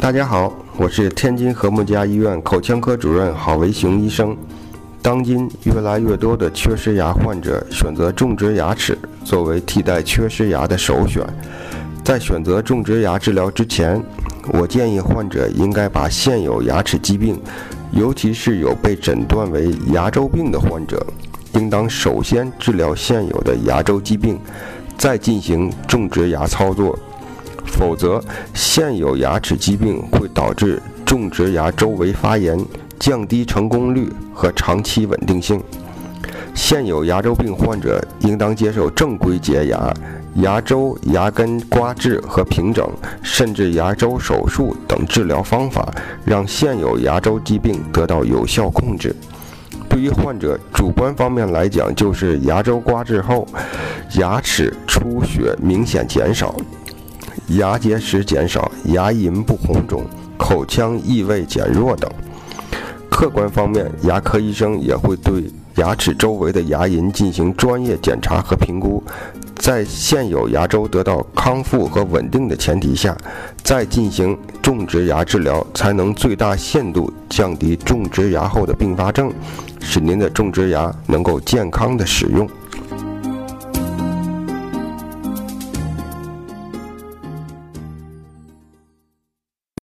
大家好，我是天津和睦家医院口腔科主任郝维雄医生。当今越来越多的缺失牙患者选择种植牙齿作为替代缺失牙的首选。在选择种植牙治疗之前，我建议患者应该把现有牙齿疾病，尤其是有被诊断为牙周病的患者，应当首先治疗现有的牙周疾病，再进行种植牙操作。否则，现有牙齿疾病会导致种植牙周围发炎，降低成功率和长期稳定性。现有牙周病患者应当接受正规洁牙、牙周、牙根刮治和平整，甚至牙周手术等治疗方法，让现有牙周疾病得到有效控制。对于患者主观方面来讲，就是牙周刮治后，牙齿出血明显减少。牙结石减少，牙龈不红肿，口腔异味减弱等。客观方面，牙科医生也会对牙齿周围的牙龈进行专业检查和评估，在现有牙周得到康复和稳定的前提下，再进行种植牙治疗，才能最大限度降低种植牙后的并发症，使您的种植牙能够健康的使用。